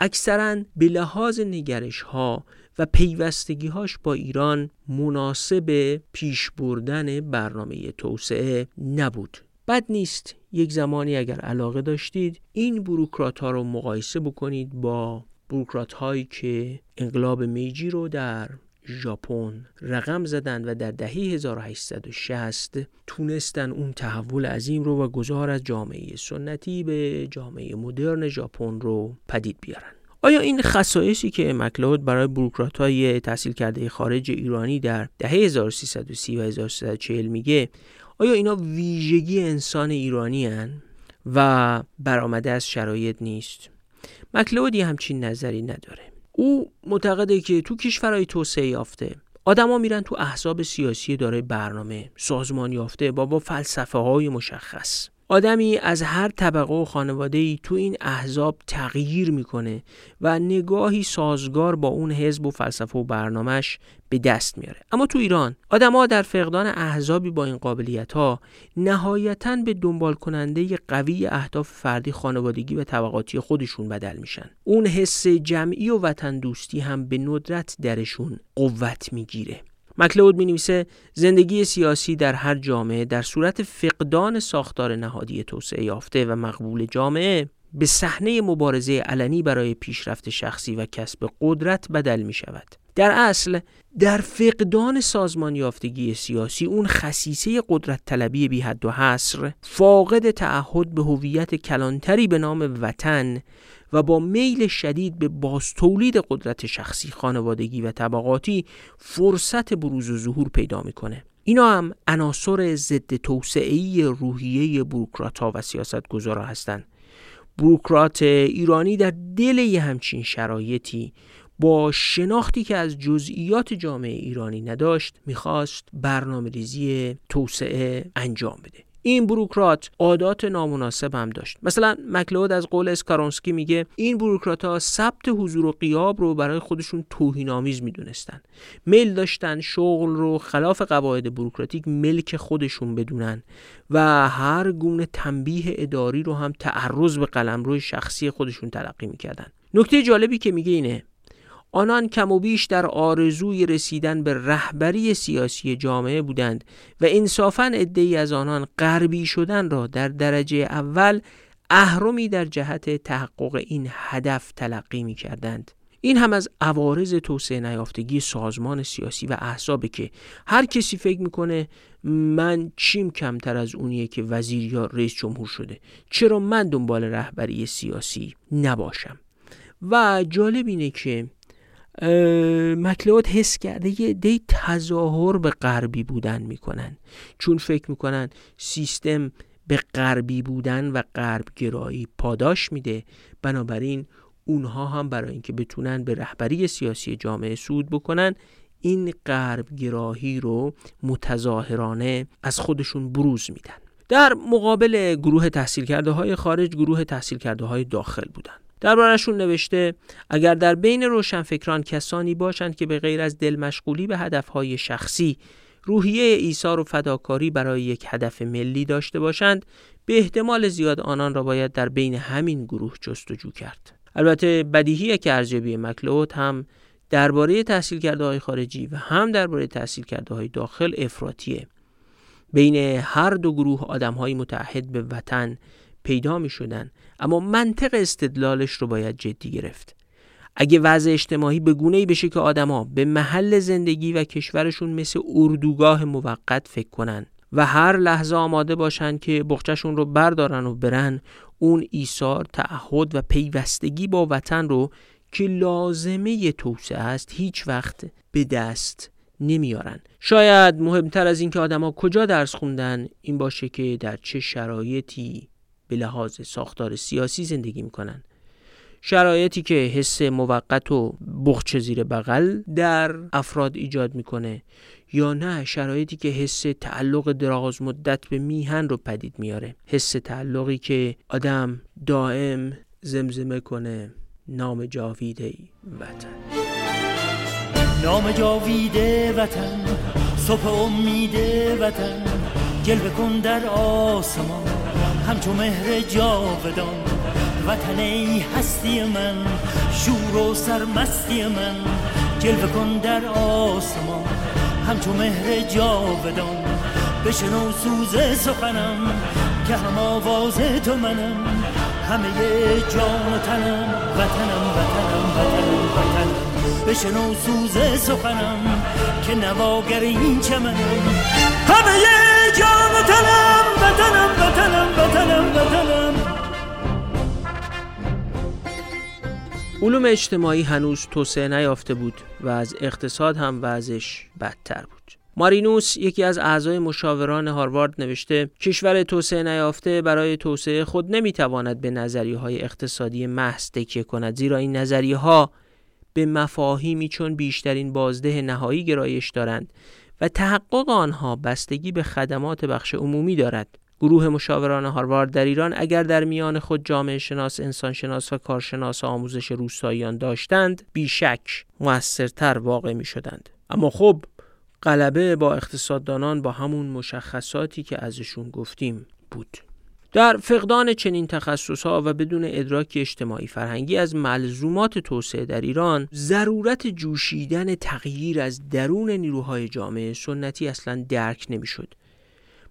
اکثرا به لحاظ نگرش ها و پیوستگی هاش با ایران مناسب پیش بردن برنامه توسعه نبود. بد نیست یک زمانی اگر علاقه داشتید این بروکرات ها رو مقایسه بکنید با بروکرات هایی که انقلاب میجی رو در ژاپن. رقم زدند و در دهه 1860 تونستن اون تحول عظیم رو و گذار از جامعه سنتی به جامعه مدرن ژاپن رو پدید بیارن. آیا این خصایصی که مکلود برای بروکرات های تحصیل کرده خارج ایرانی در دهه 1330 و 1340 میگه آیا اینا ویژگی انسان ایرانی هن و برآمده از شرایط نیست؟ مکلودی همچین نظری نداره. او معتقده که تو کشورهای توسعه یافته آدما میرن تو احزاب سیاسی دارای برنامه سازمان یافته با با فلسفه های مشخص. آدمی از هر طبقه و خانواده ای تو این احزاب تغییر می‌کنه و نگاهی سازگار با اون حزب و فلسفه و برنامهش به دست میاره. اما تو ایران آدما در فقدان احزابی با این قابلیت ها نهایتا به دنبال کننده قوی اهداف فردی خانوادگی و طبقاتی خودشون بدل میشن. اون حس جمعی و وطن دوستی هم به ندرت درشون قوت می‌گیره. مکلود می نویسه زندگی سیاسی در هر جامعه در صورت فقدان ساختار نهادی توسعه یافته و مقبول جامعه به صحنه مبارزه علنی برای پیشرفت شخصی و کسب قدرت بدل می شود. در اصل در فقدان سازمان یافتگی سیاسی اون خصیصه قدرت طلبی بی حد و حصر فاقد تعهد به هویت کلانتری به نام وطن و با میل شدید به باستولید قدرت شخصی خانوادگی و طبقاتی فرصت بروز و ظهور پیدا می‌کنه. اینا هم عناصر ضد توسعه روحیه بروکرات ها و سیاست گذارا هستند. بروکرات ایرانی در دل یه همچین شرایطی با شناختی که از جزئیات جامعه ایرانی نداشت می‌خواست برنامه ریزی توسعه انجام بده. این بروکرات عادات نامناسب هم داشت. مثلا مکلود از قول اسکارونسکی میگه این بروکرات ها ثبت حضور و قیاب رو برای خودشون توهین آمیز می‌دونستن. میل داشتن شغل رو خلاف قواعد بروکراتیک ملک خودشون بدونن و هر گونه تنبیه اداری رو هم تعرض به قلمرو شخصی خودشون تلقی می‌کردن. نکته جالبی که میگه اینه آنان کم و بیش در آرزوی رسیدن به رهبری سیاسی جامعه بودند و انصافا عدهای از آنان غربی شدن را در درجه اول اهرمی در جهت تحقق این هدف تلقی می کردند. این هم از عوارض توسعه نیافتگی سازمان سیاسی و احزابه که هر کسی فکر می‌کنه من چیم کمتر از اونیه که وزیر یا رئیس جمهور شده چرا من دنبال رهبری سیاسی نباشم و جالب اینه که مکلود حس کرده. یه دی تظاهر به غربی بودن می‌کنن. چون فکر می‌کنن سیستم به غربی بودن و غرب گرایی پاداش میده. بنابراین اونها هم برای اینکه بتونن به رهبری سیاسی جامعه سود بکنن این غرب گراهی رو متظاهرانه از خودشون بروز میدن. در مقابل گروه تحصیل کرده های خارج گروه تحصیل کرده های داخل بودن. دربارهشون نوشته اگر در بین روشنفکران کسانی باشند که به غیر از دل مشغولی به هدفهای شخصی روحیه ایثار و فداکاری برای یک هدف ملی داشته باشند به احتمال زیاد آنان را باید در بین همین گروه جستجو کرد. البته بدیهیه که ارزیابی مکلود هم درباره تحصیل کرده های خارجی و هم درباره تحصیل کرده های داخل افراتیه بین هر دو گروه آدم های متحد به وطن پیدا می شدن. اما منطق استدلالش رو باید جدی گرفت. اگه وضع اجتماعی به گونه ای بشه که آدما به محل زندگی و کشورشون مثل اردوگاه موقت فکر کنن و هر لحظه آماده باشن که بخچشون رو بردارن و برن اون ایثار تعهد و پیوستگی با وطن رو که لازمه توسعه است هیچ وقت به دست نمیارن. شاید مهمتر از اینکه آدما کجا درس خوندن این باشه که در چه شرایطی به لحاظ ساختار سیاسی زندگی می‌کنن شرایطی که حس موقت و بخچ زیر بغل در افراد ایجاد می‌کنه یا نه شرایطی که حس تعلق دراز مدت به میهن رو پدید میاره حس تعلقی که آدم دائم زمزمه کنه. نام جاویده وطن. نام جاویده وطن صبح امید وطن جلوه کن در آسمان. همچو مهر جاودان. وطن ای هستی من شور و سرمستی من. جلوه کن در آسمان همچو مهر جاودان. بشنو سوز سخنم که هم آواز تو منم. همه جان و تنم وطنم وطنم وطنم وطنم. بشنو سوز سخنم که نواگر این چمنم همه جان وطنم وطنم وطنم وطنم وطنم علوم اجتماعی هنوز توسعه نیافته بود و از اقتصاد هم وضعش بدتر بود. مارینوس یکی از اعضای مشاوران هاروارد نوشته کشور توسعه نیافته برای توسعه خود نمی‌تواند به نظریه های اقتصادی محض تکیه کند زیرا این نظریه ها به مفاهیمی چون بیشترین بازده نهایی گرایش دارند و تحقق آنها بستگی به خدمات بخش عمومی دارد گروه مشاوران هاروارد در ایران اگر در میان خود جامعه شناس، انسان شناس و کارشناس آموزش روستاییان داشتند بیشک موثرتر واقع می شدند. اما خب غلبه با اقتصاددانان با همون مشخصاتی که ازشون گفتیم بود. در فقدان چنین تخصصها و بدون ادراک اجتماعی فرهنگی از ملزومات توسعه در ایران ضرورت جوشیدن تغییر از درون نیروهای جامعه سنتی اصلا درک نمی‌شد.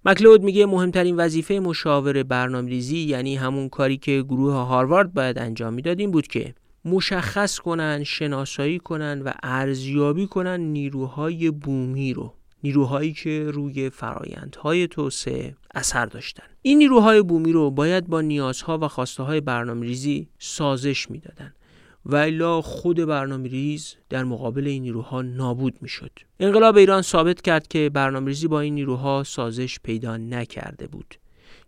مکلود میگه مهمترین وظیفه مشاور برنامه‌ریزی یعنی همون کاری که گروه هاروارد باید انجام می‌داد این بود که مشخص کنن، شناسایی کنن و ارزیابی کنن نیروهای بومی رو نیروهایی که روی فرایندهای توسعه اثر داشتن این نیروهای بومی رو باید با نیازها و خواسته های برنامه ریزی سازش می‌دادن و الا خود برنامه ریز در مقابل این نیروها نابود می‌شد. انقلاب ایران ثابت کرد که برنامه ریزی با این نیروها سازش پیدا نکرده بود.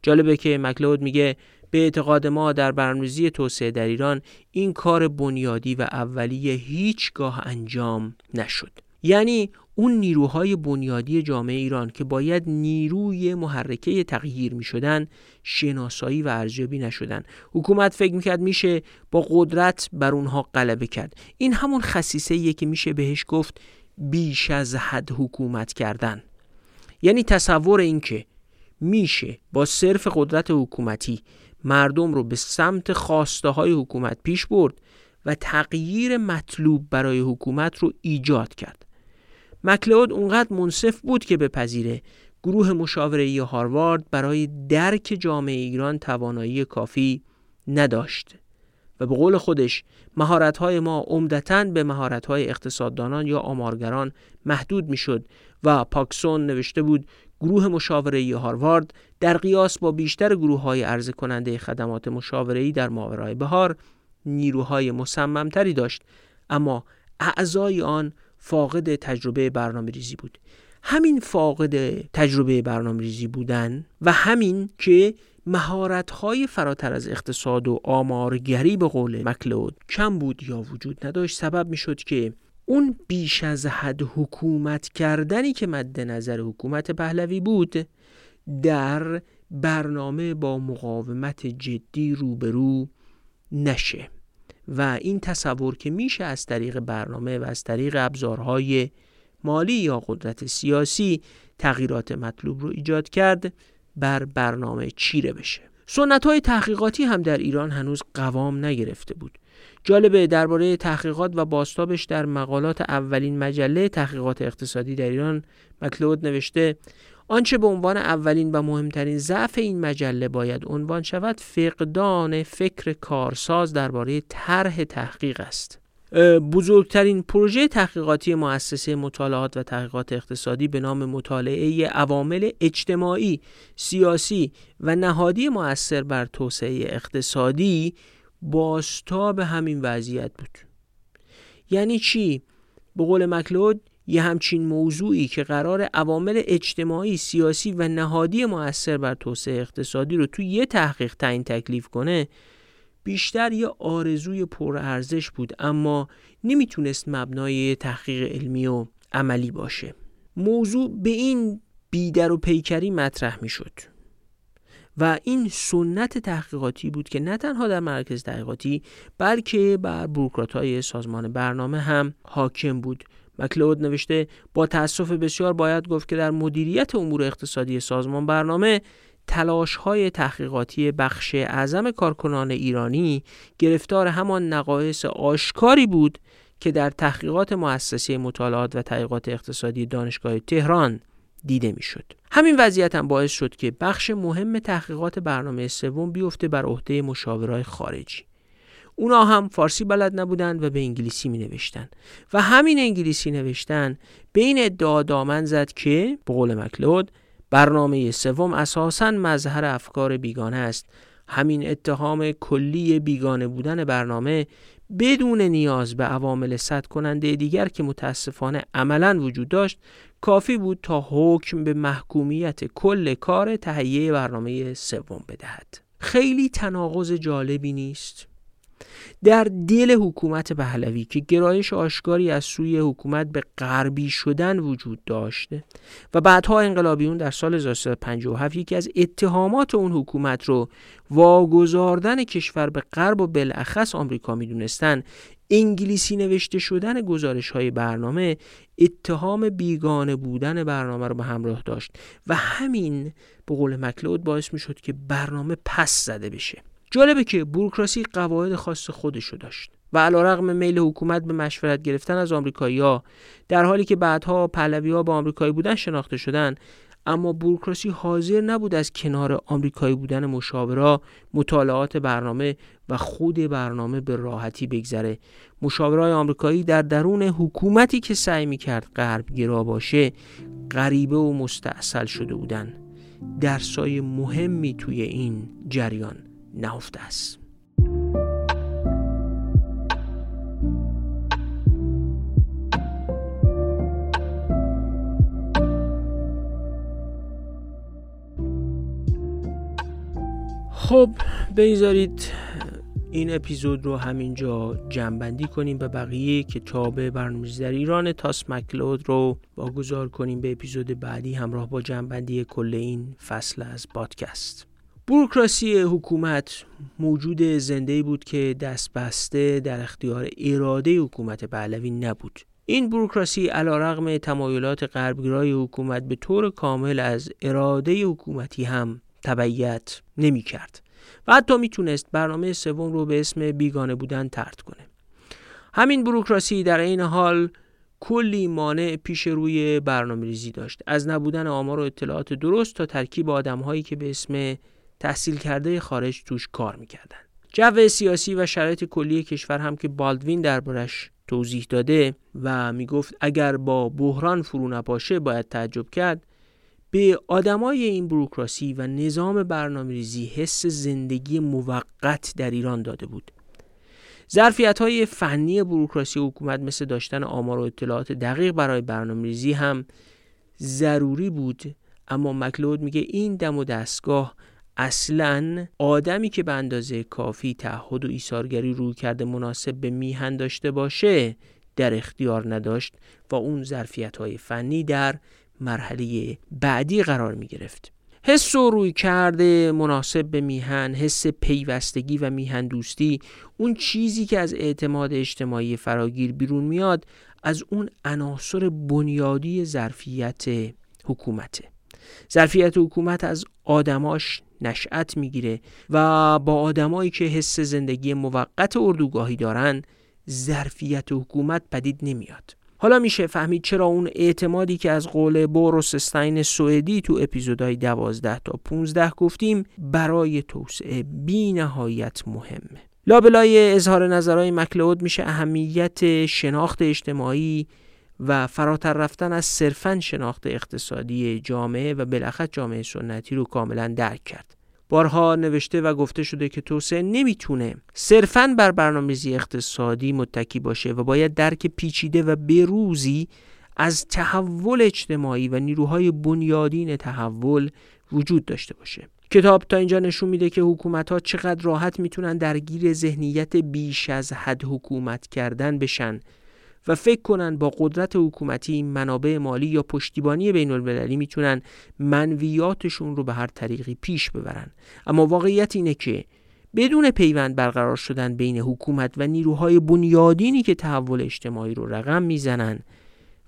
جالبه که مکلود میگه به اعتقاد ما در برنامه‌ریزی توسعه در ایران این کار بنیادی و اولیه هیچگاه انجام نشد. یعنی اون نیروهای بنیادی جامعه ایران که باید نیروی محرکه تغییر می شدن شناسایی و ارزیابی نشدن. حکومت فکر می‌کرد میشه با قدرت بر اونها غلبه کرد. این همون خصیصه که میشه بهش گفت بیش از حد حکومت کردن. یعنی تصور این که میشه با صرف قدرت حکومتی مردم رو به سمت خواسته های حکومت پیش برد و تغییر مطلوب برای حکومت رو ایجاد کرد. مکلود اونقدر منصف بود که بپذیره. گروه مشاوره هاروارد برای درک جامعه ایران توانایی کافی نداشت و به قول خودش مهارت‌های ما عمدتا به مهارت‌های اقتصاددانان یا آمارگران محدود می‌شد و پاکسون نوشته بود گروه مشاوره هاروارد در قیاس با بیشتر گروه های عرضه کننده خدمات مشاوره‌ای در ماورای بهار نیروهای مصممتری داشت اما اعضای آن فاقد تجربه برنامه ریزی بود. همین فاقد تجربه برنامه ریزی بودن و همین که مهارت های فراتر از اقتصاد و آمارگری به قول مکلود کم بود یا وجود نداشت سبب می شد که اون بیش از حد حکومت کردنی که مد نظر حکومت پهلوی بود در برنامه با مقاومت جدی روبرو نشه. و این تصور که میشه از طریق برنامه و از طریق ابزارهای مالی یا قدرت سیاسی تغییرات مطلوب رو ایجاد کرد بر برنامه چیره بشه. سنت های تحقیقاتی هم در ایران هنوز قوام نگرفته بود. جالبه درباره تحقیقات و باستابش در مقالات اولین مجله تحقیقات اقتصادی در ایران مکلود نوشته آنچه به عنوان اولین و مهمترین ضعف این مجله باید عنوان شود فقدان فکر کارساز درباره طرح تحقیق است بزرگترین پروژه تحقیقاتی مؤسسه مطالعات و تحقیقات اقتصادی به نام مطالعه عوامل اجتماعی، سیاسی و نهادی مؤثر بر توسعه اقتصادی باستا به همین وضعیت بود. یعنی چی؟ به قول مکلود یه همچین موضوعی که قرار عوامل اجتماعی، سیاسی و نهادی مؤثر بر توسعه اقتصادی رو توی یه تحقیق تعیین تکلیف کنه بیشتر یه آرزوی پرارزش بود اما نمی‌تونست مبنای تحقیق علمی و عملی باشه. موضوع به این بیدر و پیکری مطرح می‌شد و این سنت تحقیقاتی بود که نه تنها در مرکز تحقیقاتی بلکه بر بروکرات های سازمان برنامه هم حاکم بود. مکلود نوشته با تاسف بسیار باید گفت که در مدیریت امور اقتصادی سازمان برنامه تلاش های تحقیقاتی بخش اعظم کارکنان ایرانی گرفتار همان نقایص آشکاری بود که در تحقیقات مؤسسه مطالعات و تحقیقات اقتصادی دانشگاه تهران دیده می‌شد. همین وضعیت هم باعث شد که بخش مهم تحقیقات برنامه سوم بیفته بر عهده مشاورای خارجی. اونا هم فارسی بلد نبودن و به انگلیسی می نوشتن و همین انگلیسی نوشتن به این ادعا دامن زد که به مکلود برنامه سوم اساسا مظهر افکار بیگانه است. همین اتهام کلی بیگانه بودن برنامه بدون نیاز به عوامل صد کننده دیگر که متاسفانه عملا وجود داشت کافی بود تا حکم به محکومیت کل کار تهیه برنامه سوم بدهد. خیلی تناقض جالبی نیست. در دل حکومت پهلوی که گرایش آشکاری از سوی حکومت به غربی شدن وجود داشته و بعدها انقلابیون در سال 1357 یکی از اتهامات اون حکومت رو واگذاردن کشور به غرب و بالاخص آمریکا می‌دونستن. انگلیسی نوشته شدن گزارش های برنامه اتهام بیگانه بودن برنامه رو به همراه داشت و همین به قول مکلود باعث می شد که برنامه پس زده بشه. جالبه که بوروکراسی قواعد خاص خودشو داشت و علیرغم میل حکومت به مشورت گرفتن از آمریکایی‌ها در حالی که بعدها پهلوی‌ها با آمریکایی بودن شناخته شدن اما بوروکراسی حاضر نبود از کنار آمریکایی بودن مشاورا مطالعات برنامه و خود برنامه به راحتی بگذره. مشاورای آمریکایی در درون حکومتی که سعی می‌کرد غرب گرا باشه غریبه و مستاصل شده بودن درسای مهمی توی این جریان. نهفته است. خب بگذارید این اپیزود رو همینجا جنبندی کنیم به بقیه کتاب برنامه‌ریزی در ایران تاس مکلود رو واگذار کنیم به اپیزود بعدی همراه با جنبندی کل این فصل از پادکست. بوروکراسی حکومت موجود زنده بود که دست بسته در اختیار اراده حکومت پهلوی نبود. این بوروکراسی علیرغم تمایلات غربگرای حکومت به طور کامل از اراده حکومتی هم تبعیت نمی کرد و حتی می‌تونست برنامه سوم رو به اسم بیگانه بودن ترد کنه. همین بروکراسی در این حال کلی مانع پیش روی برنامه ریزی داشت. از نبودن آمار و اطلاعات درست تا ترکیب آدم هایی که به اسم تحصیل کرده خارج توش کار می‌کردن. جو سیاسی و شرایط کلی کشور هم که بالدوین دربارش توضیح داده و می‌گفت اگر با بحران فرو نپاشه باید تعجب کرد به آدمای این بروکراسی و نظام برنامه ریزی حس زندگی موقت در ایران داده بود. ظرفیت های فنی بروکراسی حکومت مثل داشتن آمار و اطلاعات دقیق برای برنامه ریزی هم ضروری بود اما مکلود میگه این دم و دستگاه اصلا آدمی که به اندازه کافی تعهد و ایثارگری روی کرده مناسب به میهن داشته باشه در اختیار نداشت و اون ظرفیت های فنی در مرحله بعدی قرار می گرفت حس و روی کرده مناسب به میهن حس پیوستگی و میهن دوستی اون چیزی که از اعتماد اجتماعی فراگیر بیرون میاد از اون عناصر بنیادی ظرفیت حکومته. ظرفیت حکومت از آدماش نشأت می‌گیره و با آدمایی که حس زندگی موقت اردوگاهی دارن ظرفیت حکومت پدید نمیاد. حالا میشه فهمید چرا اون اعتمادی که از قول بوروس استاین سوئدی تو اپیزودهای 12 تا 15 گفتیم برای توسعه بی نهایت مهمه لابلای اظهار نظرهای مکلود میشه اهمیت شناخت اجتماعی و فراتر رفتن از صرفا شناخت اقتصادی جامعه و بالاخره جامعه سنتی رو کاملا درک کرد. بارها نوشته و گفته شده که توسعه نمی‌تونه صرفا بر برنامه‌ریزی اقتصادی متکی باشه و باید درک پیچیده و بروزی از تحول اجتماعی و نیروهای بنیادین تحول وجود داشته باشه. کتاب تا اینجا نشون میده که حکومت ها چقدر راحت می‌تونن درگیر ذهنیت بیش از حد حکومت کردن بشن. و فکر کنن با قدرت حکومتی منابع مالی یا پشتیبانی بین المللی می‌تونن منویاتشون رو به هر طریقی پیش ببرن. اما واقعیت اینه که بدون پیوند برقرار شدن بین حکومت و نیروهای بنیادینی که تحول اجتماعی رو رقم می‌زنن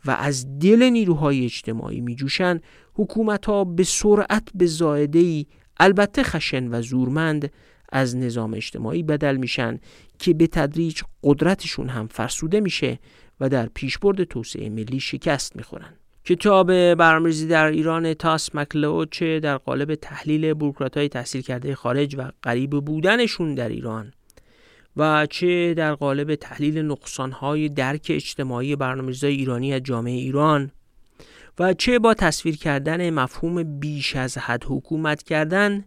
و از دل نیروهای اجتماعی میجوشن حکومت ها به سرعت به زائده ای البته خشن و زورمند از نظام اجتماعی بدل میشن که به تدریج قدرتشون هم فرسوده میشه و در پیشبرد توسعه ملی شکست می‌خورن کتاب برنامه‌ریزی در ایران تاس مکلود چه در قالب تحلیل بروکرات های تحصیل کرده خارج و غریب بودنشون در ایران و چه در قالب تحلیل نقصانهای درک اجتماعی برنامه‌ریزی ایرانی از جامعه ایران و چه با تصویر کردن مفهوم بیش از حد حکومت کردن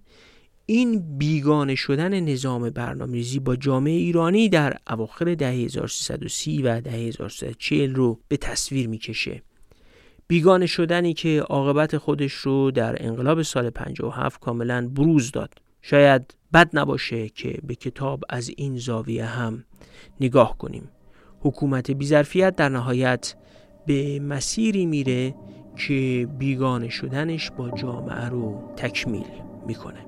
این بیگانه شدن نظام برنامه‌ریزی با جامعه ایرانی در اواخر دهه 1330 و دهه 1340 رو به تصویر می‌کشه. بیگانه شدنی که عاقبت خودش رو در انقلاب سال 57 کاملا بروز داد. شاید بد نباشه که به کتاب از این زاویه هم نگاه کنیم. حکومت بیظرفیت در نهایت به مسیری میره که بیگانه شدنش با جامعه رو تکمیل می‌کنه.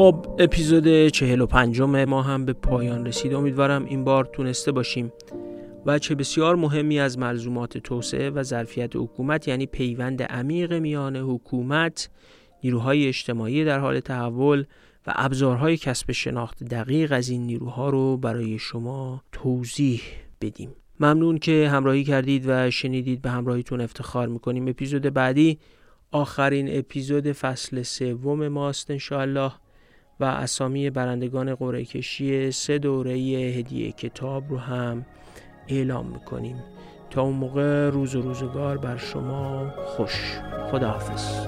خب اپیزود چهل و پنجم ما هم به پایان رسید. امیدوارم این بار تونسته باشیم. و چه بسیار مهمی از ملزومات توسعه و ظرفیت حکومت یعنی پیوند عمیق میان حکومت نیروهای اجتماعی در حال تحول و ابزارهای کسب شناخت دقیق از این نیروها رو برای شما توضیح بدیم. ممنون که همراهی کردید و شنیدید به همراهیتون افتخار می‌کنیم. اپیزود بعدی آخرین اپیزود فصل سوم ماست انشاءالله. و اسامی برندگان قرعه کشی سه دوره هدیه کتاب رو هم اعلام می‌کنیم. تا اون موقع روز و روزگار بر شما خوش. خداحافظ.